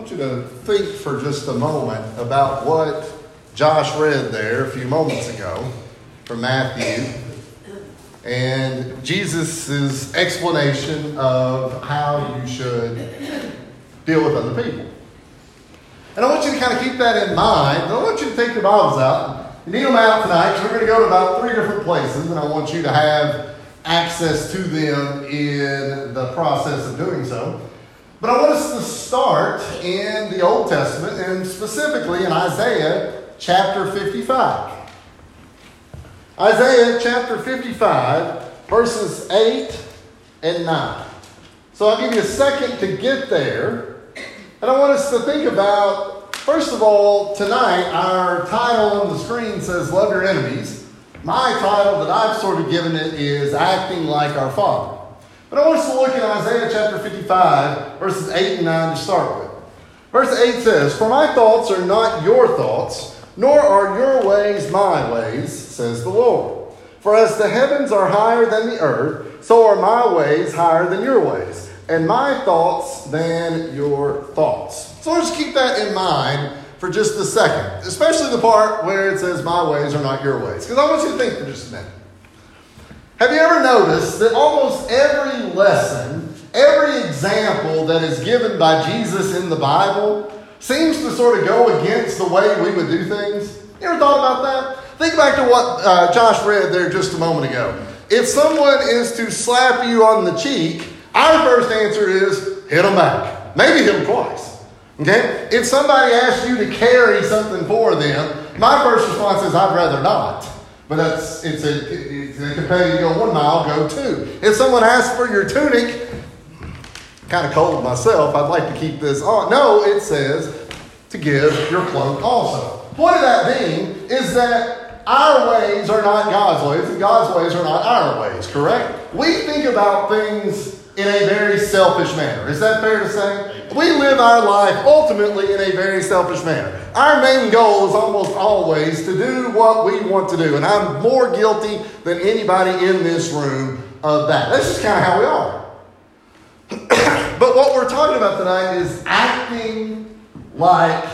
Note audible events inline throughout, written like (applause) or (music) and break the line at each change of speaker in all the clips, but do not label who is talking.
want you to think for just a moment about what Josh read there a few moments ago from Matthew and Jesus' explanation of how you should deal with other people. And I want you to kind of keep that in mind. I want you to take your Bibles out. You need them out tonight because we're going to go to about three different places, and I want you to have access to them in the process of doing so. But I want us to start in the Old Testament, and specifically in Isaiah chapter 55. Isaiah chapter 55, verses 8 and 9. So I'll give you a second to get there. And I want us to think about, first of all, tonight, our title on the screen says Love Your Enemies. My title that I've sort of given it is Acting Like Our Father. But I want us to look at Isaiah chapter 55, verses 8 and 9 to start with. Verse 8 says, For my thoughts are not your thoughts nor are your ways my ways, says the Lord. For as the heavens are higher than the earth, so are my ways higher than your ways, and my thoughts than your thoughts. So let's keep that in mind for just a second, especially the part where it says, My ways are not your ways. Because I want you to think for just a minute. Have you ever noticed that almost every lesson, every example that is given by Jesus in the Bible seems to sort of go against the way we would do things. You ever thought about that? Think back to what uh, Josh read there just a moment ago. If someone is to slap you on the cheek, our first answer is hit them back. Maybe hit them twice. Okay? If somebody asks you to carry something for them, my first response is I'd rather not. But that's it's a it's a compare you go one mile, go two. If someone asks for your tunic, kind of cold myself. I'd like to keep this on. No, it says to give your cloak also. Point of that being is that our ways are not God's ways, and God's ways are not our ways, correct? We think about things in a very selfish manner. Is that fair to say? We live our life ultimately in a very selfish manner. Our main goal is almost always to do what we want to do, and I'm more guilty than anybody in this room of that. That's just kind of how we are. (coughs) but what we're talking about tonight is acting like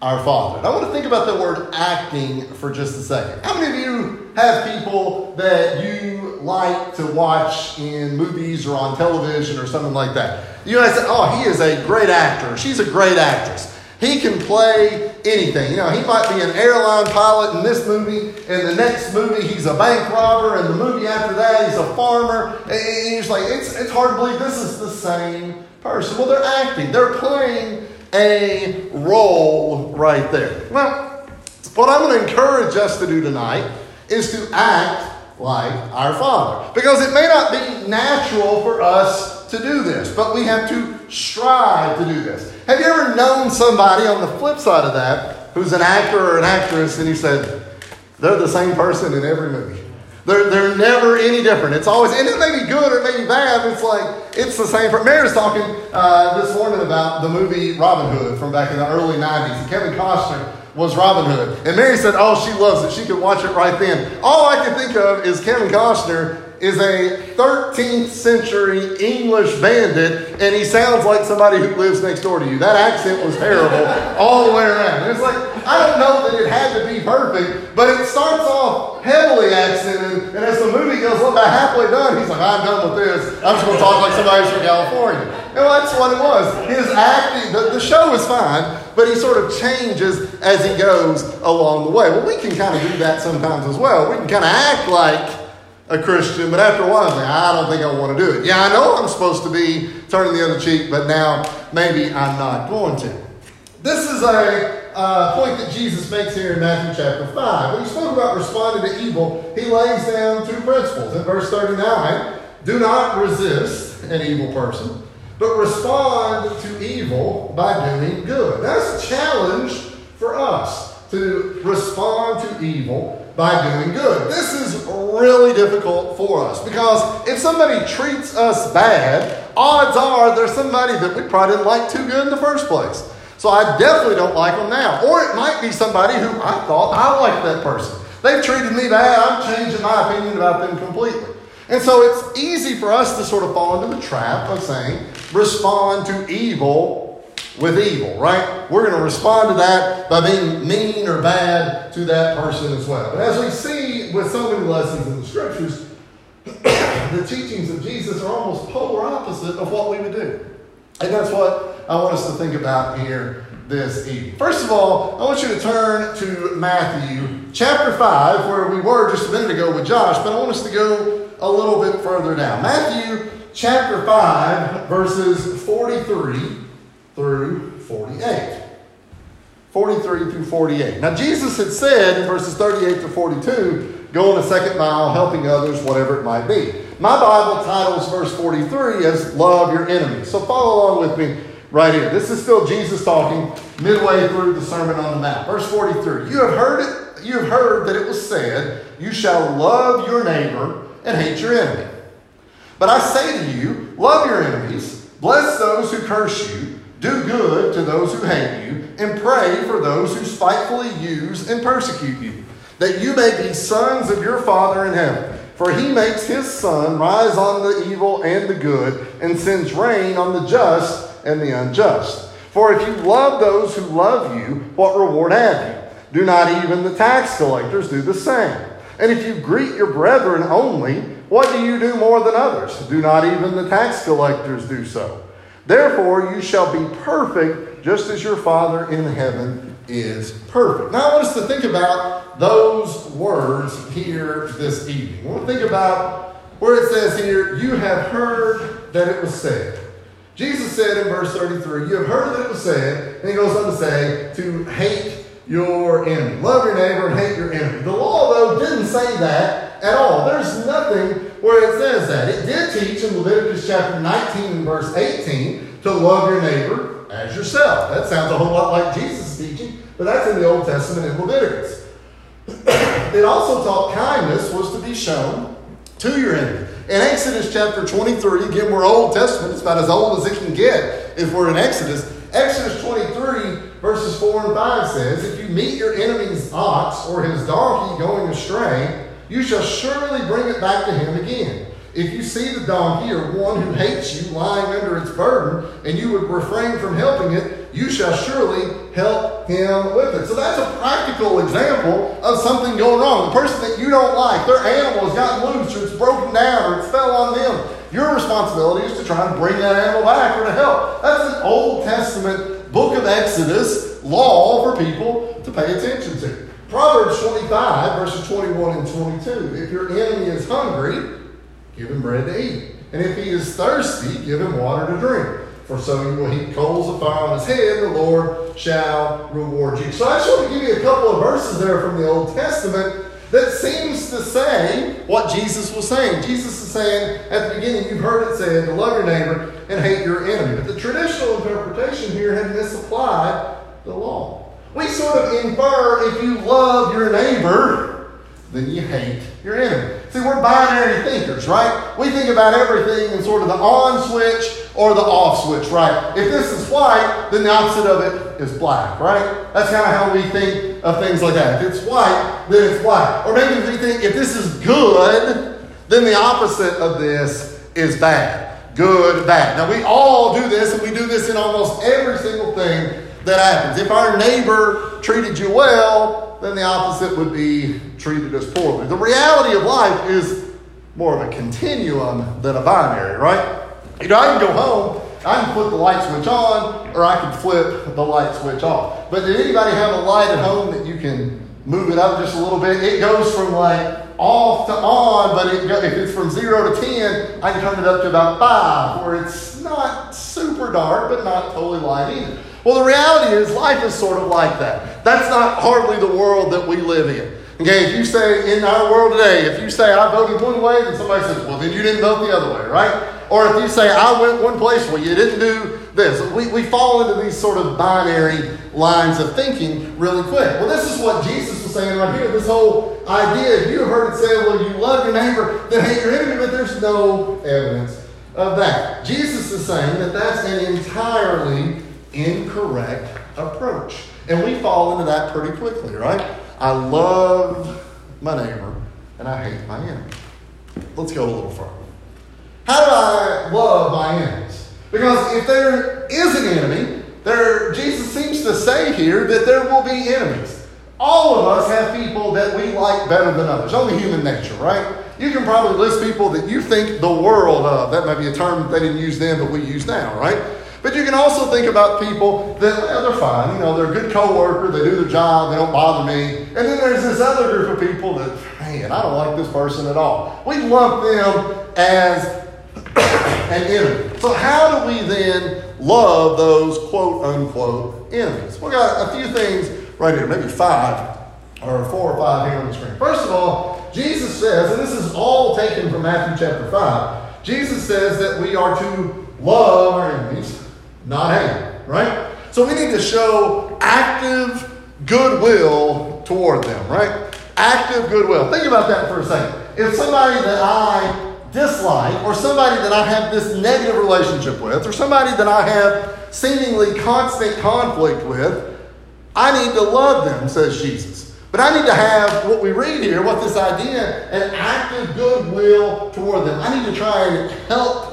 our Father. And I want to think about the word acting for just a second. How many of you have people that you like to watch in movies or on television or something like that? You might say, oh, he is a great actor. She's a great actress. He can play anything. You know, he might be an airline pilot in this movie. In the next movie, he's a bank robber. In the movie after that, he's a farmer. And you're just like, it's, it's hard to believe this is the same person. Well, they're acting, they're playing a role right there. Well, what I'm going to encourage us to do tonight is to act like our Father. Because it may not be natural for us to do this, but we have to strive to do this. Have you ever known somebody on the flip side of that who's an actor or an actress and you said, they're the same person in every movie? They're, they're never any different. It's always, and it may be good or it may be bad, it's like, it's the same. For, Mary's talking uh, this morning about the movie Robin Hood from back in the early 90s. And Kevin Costner was Robin Hood. And Mary said, oh, she loves it. She could watch it right then. All I can think of is Kevin Costner is a 13th century English bandit, and he sounds like somebody who lives next door to you. That accent was terrible (laughs) all the way around. It's like, I don't know that it had to be perfect, but it starts off heavily accented, and as the movie goes about halfway done, he's like, I'm done with this. I'm just going to talk like somebody from California. And well, that's what it was. His acting, the, the show is fine, but he sort of changes as he goes along the way. Well, we can kind of do that sometimes as well. We can kind of act like a Christian, but after a while, I don't think I want to do it. Yeah, I know I'm supposed to be turning the other cheek, but now maybe I'm not going to. This is a uh, point that Jesus makes here in Matthew chapter 5. When he spoke about responding to evil, he lays down two principles. In verse 39, do not resist an evil person, but respond to evil by doing good. That's a challenge for us to respond to evil by doing good. This is really difficult for us because if somebody treats us bad, odds are there's somebody that we probably didn't like too good in the first place. So I definitely don't like them now. Or it might be somebody who I thought I liked that person. They've treated me bad, I'm changing my opinion about them completely. And so it's easy for us to sort of fall into the trap of saying, respond to evil with evil, right? We're going to respond to that by being mean or bad to that person as well. But as we see with so many lessons in the scriptures, (coughs) the teachings of Jesus are almost polar opposite of what we would do. And that's what I want us to think about here this evening. First of all, I want you to turn to Matthew chapter 5, where we were just a minute ago with Josh, but I want us to go a little bit further down. Matthew chapter 5, verses 43 through 48. 43 through 48. Now, Jesus had said in verses 38 to 42, going a second mile, helping others, whatever it might be. My Bible titles verse 43 as Love Your Enemies. So follow along with me right here. This is still Jesus talking midway through the Sermon on the Mount. Verse 43. You have heard it, you have heard that it was said, You shall love your neighbor and hate your enemy. But I say to you, love your enemies, bless those who curse you, do good to those who hate you, and pray for those who spitefully use and persecute you, that you may be sons of your Father in heaven. For he makes his sun rise on the evil and the good, and sends rain on the just and the unjust. For if you love those who love you, what reward have you? Do not even the tax collectors do the same? And if you greet your brethren only, what do you do more than others? Do not even the tax collectors do so? Therefore, you shall be perfect, just as your Father in heaven is perfect. Now, I want us to think about those words here this evening. I want to think about where it says here, You have heard that it was said. Jesus said in verse 33, You have heard that it was said, and he goes on to say, to hate your enemy. Love your neighbor and hate your enemy. The law, though, didn't say that at all. There's nothing where it says that. It did teach in Leviticus chapter 19 and verse 18 to love your neighbor as yourself. That sounds a whole lot like Jesus' teaching, but that's in the Old Testament in Leviticus. (coughs) it also taught kindness was to be shown to your enemy. In Exodus chapter 23, again, we're Old Testament, it's about as old as it can get if we're in Exodus. Exodus 23, verses 4 and 5 says, If you meet your enemy's ox or his donkey going astray, you shall surely bring it back to him again. If you see the donkey or one who hates you lying under its burden, and you would refrain from helping it, you shall surely help him with it. So that's a practical example of something going wrong. The person that you don't like, their animal has gotten loose, or it's broken down, or it's fell on them. Your responsibility is to try and bring that animal back or to help. That's an Old Testament book of Exodus law for people to pay attention to. Proverbs 25, verses 21 and 22. If your enemy is hungry, give him bread to eat. And if he is thirsty, give him water to drink. For so you will heap coals of fire on his head, the Lord shall reward you. So I just want to give you a couple of verses there from the Old Testament that seems to say what Jesus was saying. Jesus is saying at the beginning, you've heard it said to love your neighbor and hate your enemy. But the traditional interpretation here had misapplied the law. We sort of infer if you love your neighbor, then you hate your enemy. See, we're binary thinkers, right? We think about everything in sort of the on switch or the off switch, right? If this is white, then the opposite of it is black, right? That's kind of how we think of things like that. If it's white, then it's black. Or maybe we think if this is good, then the opposite of this is bad. Good, bad. Now, we all do this, and we do this in almost every single thing that happens. If our neighbor treated you well, then the opposite would be treated as poorly. The reality of life is more of a continuum than a binary, right? You know, I can go home, I can flip the light switch on, or I can flip the light switch off. But did anybody have a light at home that you can move it up just a little bit? It goes from like off to on, but it, if it's from zero to 10, I can turn it up to about five, where it's not super dark, but not totally light either. Well, the reality is life is sort of like that. That's not hardly the world that we live in. Okay, if you say in our world today, if you say I voted one way, then somebody says, well, then you didn't vote the other way, right? Or if you say I went one place, well, you didn't do this. We, we fall into these sort of binary lines of thinking really quick. Well, this is what Jesus was saying right here. This whole idea, you heard it say, well, you love your neighbor, then hate your enemy, but there's no evidence of that. Jesus is saying that that's an entirely incorrect approach. And we fall into that pretty quickly, right? I love my neighbor and I hate my enemy. Let's go a little further. How do I love my enemies? Because if there is an enemy, there, Jesus seems to say here that there will be enemies. All of us have people that we like better than others. Only human nature, right? You can probably list people that you think the world of. That might be a term they didn't use then, but we use now, right? But you can also think about people that they're fine. You know, they're a good coworker. They do their job. They don't bother me. And then there's this other group of people that, man, I don't like this person at all. We lump them as (coughs) an enemy. So how do we then love those quote unquote enemies? We got a few things right here, maybe five or four or five here on the screen. First of all, Jesus says, and this is all taken from Matthew chapter 5, Jesus says that we are to love our enemies not hate, right? So we need to show active goodwill toward them, right? Active goodwill. Think about that for a second. If somebody that I dislike, or somebody that I have this negative relationship with, or somebody that I have seemingly constant conflict with, I need to love them, says Jesus. But I need to have what we read here, what this idea, an active goodwill toward them. I need to try and help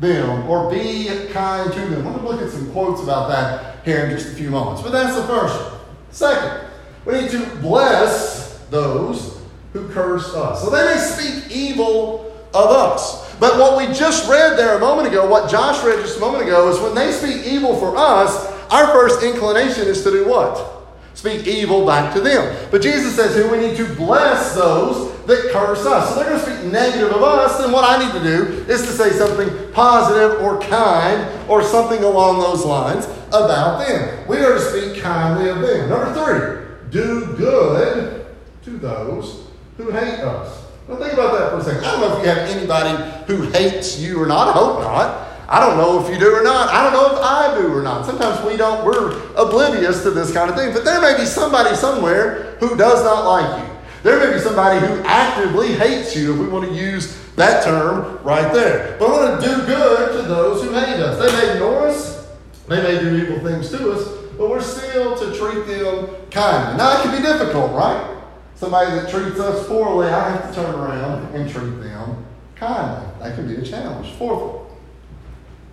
them or be kind to them. We're going to look at some quotes about that here in just a few moments. But that's the first. Second, we need to bless those who curse us. So they may speak evil of us. But what we just read there a moment ago, what Josh read just a moment ago, is when they speak evil for us, our first inclination is to do what? Speak evil back to them. But Jesus says here we need to bless those that curse us. So they're going to speak negative of us, then what I need to do is to say something positive or kind or something along those lines about them. We are to speak kindly of them. Number three, do good to those who hate us. Now think about that for a second. I don't know if you have anybody who hates you or not. I hope not. I don't know if you do or not. I don't know if I do or not. Sometimes we don't, we're oblivious to this kind of thing. But there may be somebody somewhere who does not like you. There may be somebody who actively hates you, if we want to use that term right there. But I want to do good to those who hate us. They may ignore us, they may do evil things to us, but we're still to treat them kindly. Now, it can be difficult, right? Somebody that treats us poorly, I have to turn around and treat them kindly. That can be a challenge. Fourth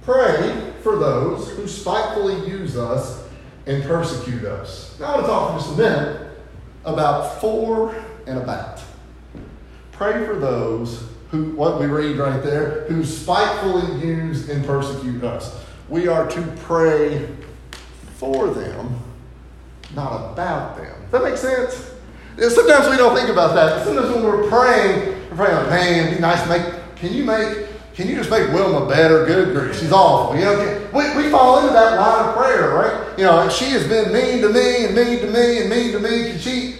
pray for those who spitefully use us and persecute us. Now, I want to talk for just a minute about for and about. Pray for those who, what we read right there, who spitefully use and persecute us. We are to pray for them, not about them. Does that make sense? Sometimes we don't think about that. Sometimes when we're praying, we're praying like, man, be nice make, can you make, can you just make Wilma better? Good grief, she's awful. You know, we, we fall into that line of prayer, right? You know, she has been mean to me and mean to me and mean to me. Can she,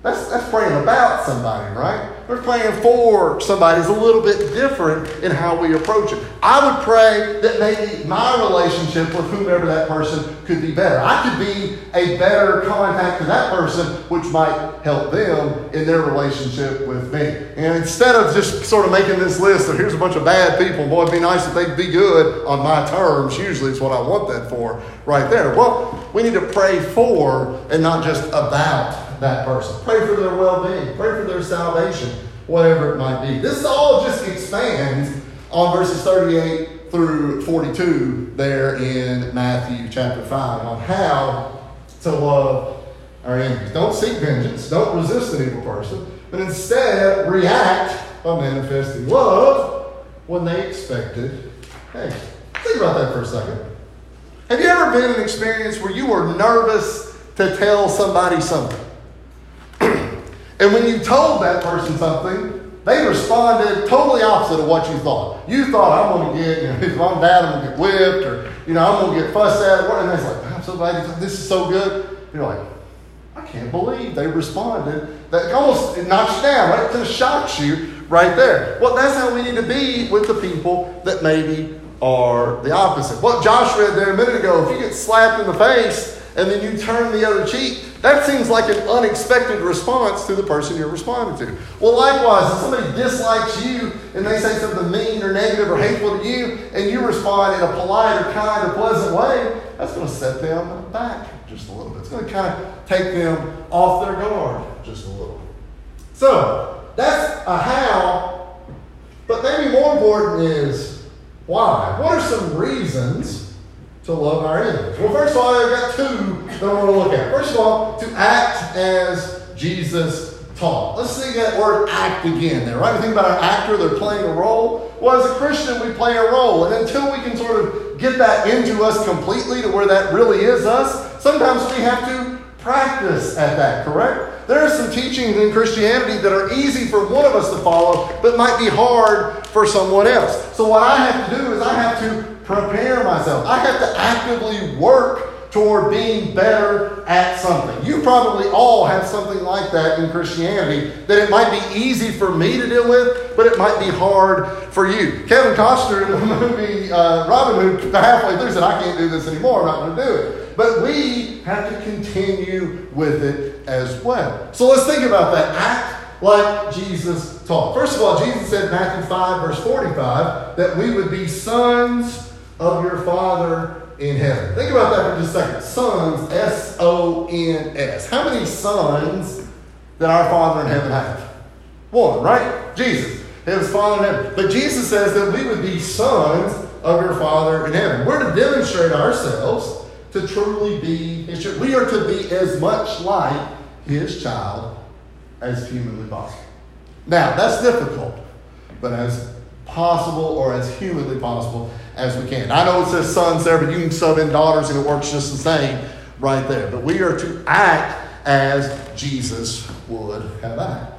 that's, that's praying about somebody, right? We're praying for somebody is a little bit different in how we approach it. I would pray that maybe my relationship with whomever that person could be better. I could be a better contact to that person, which might help them in their relationship with me. And instead of just sort of making this list of here's a bunch of bad people, boy, it'd be nice if they'd be good on my terms. Usually it's what I want that for right there. Well, we need to pray for and not just about that person. Pray for their well being, pray for their salvation, whatever it might be. This all just expands on verses 38 through 42 there in Matthew chapter 5 on how to love our enemies. Don't seek vengeance, don't resist an evil person, but instead react by manifesting love when they expected hey think about that for a second have you ever been in an experience where you were nervous to tell somebody something and when you told that person something, they responded totally opposite of what you thought. You thought, I'm going to get, you know, (laughs) if I'm bad, I'm going to get whipped, or, you know, I'm going to get fussed at. And they're like, I'm so glad this is so good. You're like, I can't believe they responded. That almost knocks you down, right? It kind of shocks you right there. Well, that's how we need to be with the people that maybe are the opposite. What Josh read there a minute ago, if you get slapped in the face and then you turn the other cheek, that seems like an unexpected response to the person you're responding to. Well, likewise, if somebody dislikes you and they say something mean or negative or hateful to you, and you respond in a polite or kind or pleasant way, that's going to set them back just a little bit. It's going to kind of take them off their guard just a little. So, that's a how, but maybe more important is why. What are some reasons to love our enemies? Well, first of all, I've got two that I want to look at. First of all, to act as Jesus taught. Let's see that word act again there, right? We think about an actor, they're playing a role. Well, as a Christian, we play a role. And until we can sort of get that into us completely to where that really is us, sometimes we have to practice at that, correct? There are some teachings in Christianity that are easy for one of us to follow, but might be hard for someone else. So, what I have to do is I have to prepare myself. I have to actively work toward being better at something. You probably all have something like that in Christianity that it might be easy for me to deal with, but it might be hard for you. Kevin Costner in the (laughs) movie uh, Robin Hood, halfway through said, I can't do this anymore, I'm not going to do it. But we have to continue with it as well. So let's think about that. Act like Jesus taught. First of all, Jesus said in Matthew 5, verse 45, that we would be sons of your Father in heaven. Think about that for just a second. Sons, S O N S. How many sons did our Father in heaven have? One, right? Jesus. His Father in heaven. But Jesus says that we would be sons of your Father in heaven. We're to demonstrate ourselves to truly be His. We are to be as much like His child as humanly possible. Now, that's difficult, but as possible or as humanly possible as we can. I know it says sons there, but you can sub in daughters and it works just the same right there. But we are to act as Jesus would have acted.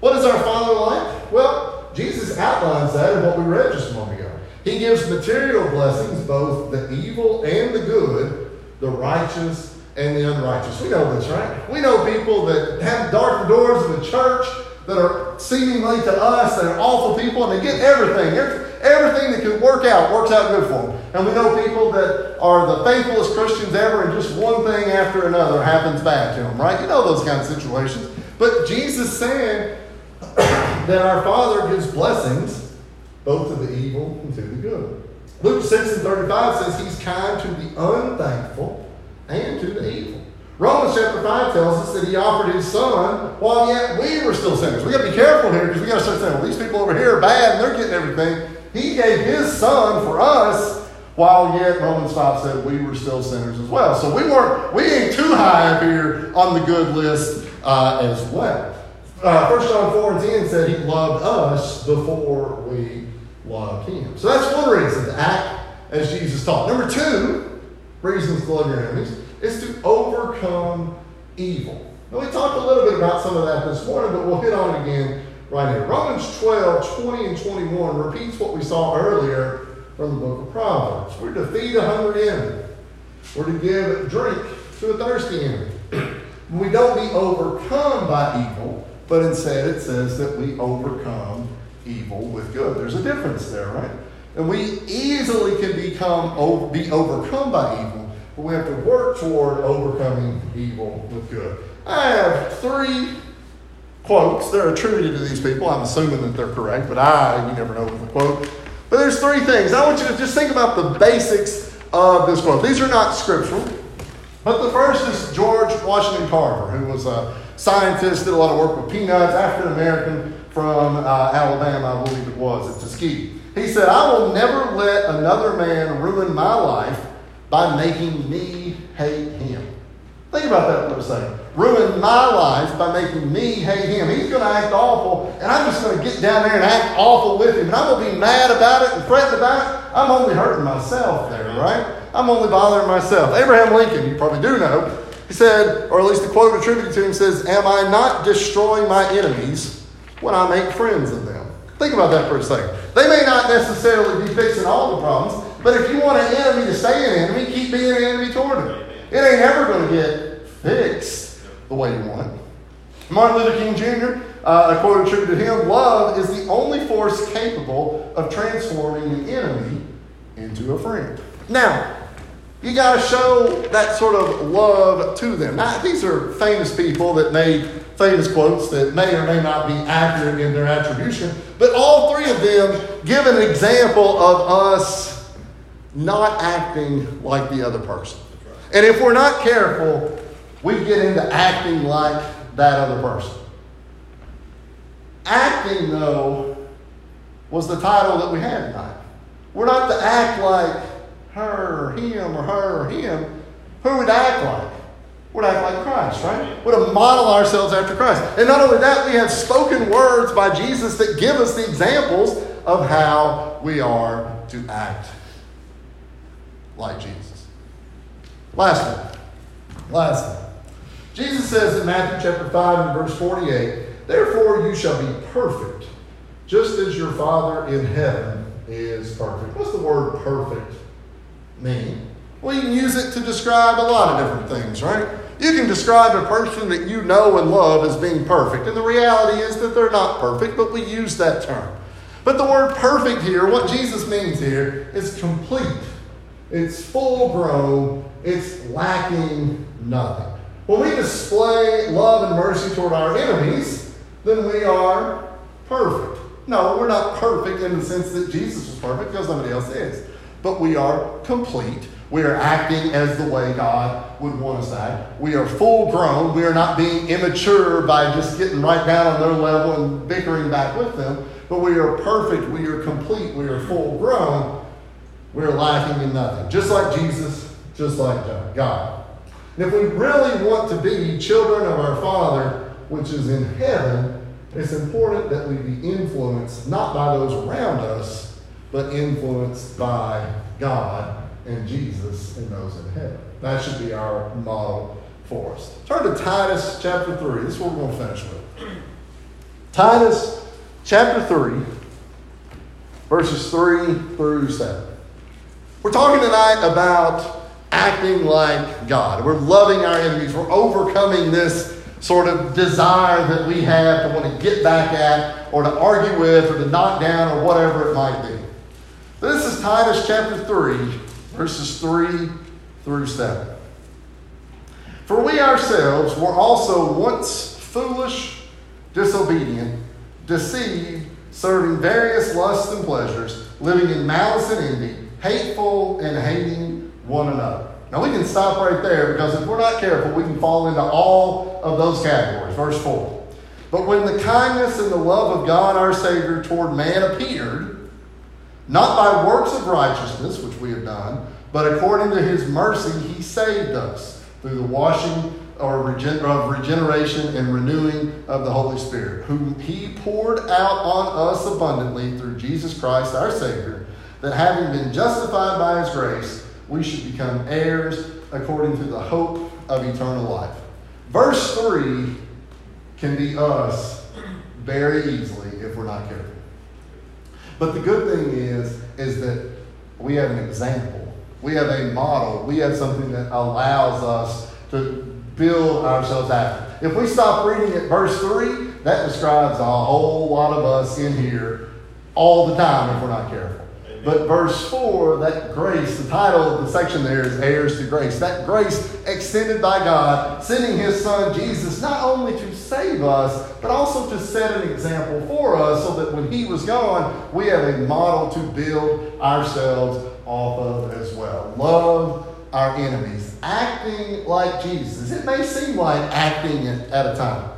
What is our Father like? Well, Jesus outlines that in what we read just a moment ago. He gives material blessings, both the evil and the good, the righteous and the unrighteous. We know this, right? We know people that have dark doors in the church that are seemingly to us that are awful people, and they get everything. Everything that can work out works out good for them. And we know people that are the faithfulest Christians ever, and just one thing after another happens bad to them, right? You know those kind of situations. But Jesus saying (coughs) that our Father gives blessings both to the evil and to the good. Luke 6 and 35 says he's kind to the unthankful and to the evil. Romans chapter 5 tells us that he offered his son while yet we were still sinners. We got to be careful here because we got to start saying, well, these people over here are bad and they're getting everything. He gave his son for us while yet Romans 5 said we were still sinners as well. So we weren't, we ain't too high up here on the good list uh, as well. Uh, 1 John 4 and 10 said he loved us before we So that's one reason to act as Jesus taught. Number two, reasons to love your enemies is to overcome evil. Now, we talked a little bit about some of that this morning, but we'll hit on it again right here. Romans 12, 20 and 21 repeats what we saw earlier from the book of Proverbs. We're to feed a hungry enemy. We're to give drink to a thirsty enemy. (clears throat) we don't be overcome by evil, but instead it says that we overcome evil with good. There's a difference there, right? And we easily can become be overcome by evil but we have to work toward overcoming evil with good. I have three quotes. They're attributed to these people. I'm assuming that they're correct, but I, you never know with a quote. But there's three things. I want you to just think about the basics of this quote. These are not scriptural, but the first is George Washington Carver, who was a scientist, did a lot of work with peanuts, African American from uh, Alabama, I believe it was, at Tuskegee. He said, I will never let another man ruin my life by making me hate him. Think about that for a second. Ruin my life by making me hate him. He's going to act awful, and I'm just going to get down there and act awful with him. And I'm going to be mad about it and fretting about it. I'm only hurting myself there, right? I'm only bothering myself. Abraham Lincoln, you probably do know, he said, or at least the quote attributed to him says, Am I not destroying my enemies when I make friends of them? Think about that for a second. They may not necessarily be fixing all the problems, but if you want an enemy to stay an enemy, keep being an enemy toward them. It ain't ever going to get fixed the way you want. Martin Luther King Jr., uh, a quote attributed to him Love is the only force capable of transforming an enemy into a friend. Now, you got to show that sort of love to them. Now, these are famous people that made famous quotes that may or may not be accurate in their attribution, but all three of them give an example of us not acting like the other person. And if we're not careful, we get into acting like that other person. Acting, though, was the title that we had tonight. We're not to act like her or him or her or him, who would act like? Would act like Christ, right? Would model ourselves after Christ. And not only that, we have spoken words by Jesus that give us the examples of how we are to act like Jesus. Last one. Last one. Jesus says in Matthew chapter 5 and verse 48, Therefore you shall be perfect, just as your Father in heaven is perfect. What's the word perfect mean? Well, you can use it to describe a lot of different things, right? You can describe a person that you know and love as being perfect. And the reality is that they're not perfect, but we use that term. But the word perfect here, what Jesus means here, is complete. It's full grown. It's lacking nothing. When we display love and mercy toward our enemies, then we are perfect. No, we're not perfect in the sense that Jesus was perfect because nobody else is. But we are complete. We are acting as the way God would want us to act. We are full grown. We are not being immature by just getting right down on their level and bickering back with them. But we are perfect. We are complete. We are full grown. We are lacking in nothing. Just like Jesus, just like God. And if we really want to be children of our Father, which is in heaven, it's important that we be influenced not by those around us, but influenced by God and Jesus and those in heaven. That should be our model for us. Turn to Titus chapter 3. This is what we're going to finish with. Titus chapter 3, verses 3 through 7. We're talking tonight about acting like God. We're loving our enemies. We're overcoming this sort of desire that we have to want to get back at or to argue with or to knock down or whatever it might be. This is Titus chapter 3, verses 3 through 7. For we ourselves were also once foolish, disobedient, deceived, serving various lusts and pleasures, living in malice and envy, hateful and hating one another. Now we can stop right there because if we're not careful, we can fall into all of those categories. Verse 4. But when the kindness and the love of God our Savior toward man appeared, not by works of righteousness, which we have done, but according to his mercy, he saved us through the washing or regen- of regeneration and renewing of the Holy Spirit, whom he poured out on us abundantly through Jesus Christ our Savior, that having been justified by his grace, we should become heirs according to the hope of eternal life. Verse 3 can be us very easily if we're not careful. But the good thing is, is that we have an example. We have a model. We have something that allows us to build ourselves after. If we stop reading at verse 3, that describes a whole lot of us in here all the time if we're not careful. But verse 4, that grace, the title of the section there is Heirs to Grace. That grace extended by God, sending his son Jesus not only to save us, but also to set an example for us so that when he was gone, we have a model to build ourselves off of as well. Love our enemies, acting like Jesus. It may seem like acting at a time,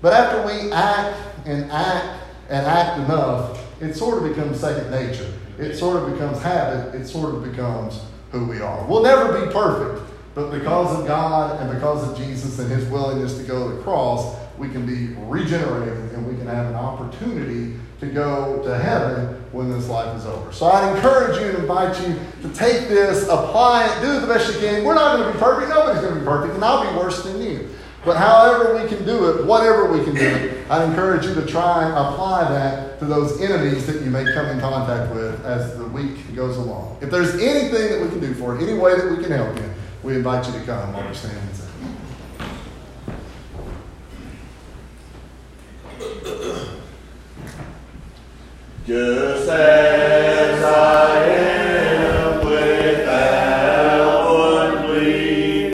but after we act and act and act enough, it sort of becomes second nature it sort of becomes habit, it sort of becomes who we are. We'll never be perfect, but because of God and because of Jesus and his willingness to go to the cross, we can be regenerated and we can have an opportunity to go to heaven when this life is over. So I'd encourage you and invite you to take this, apply it, do the best you can. We're not going to be perfect. Nobody's going to be perfect, and I'll be worse than you. But however we can do it, whatever we can do it, I encourage you to try and apply that to those enemies that you may come in contact with as the week goes along. If there's anything that we can do for it, any way that we can help you, we invite you to come while we're standing and
Just say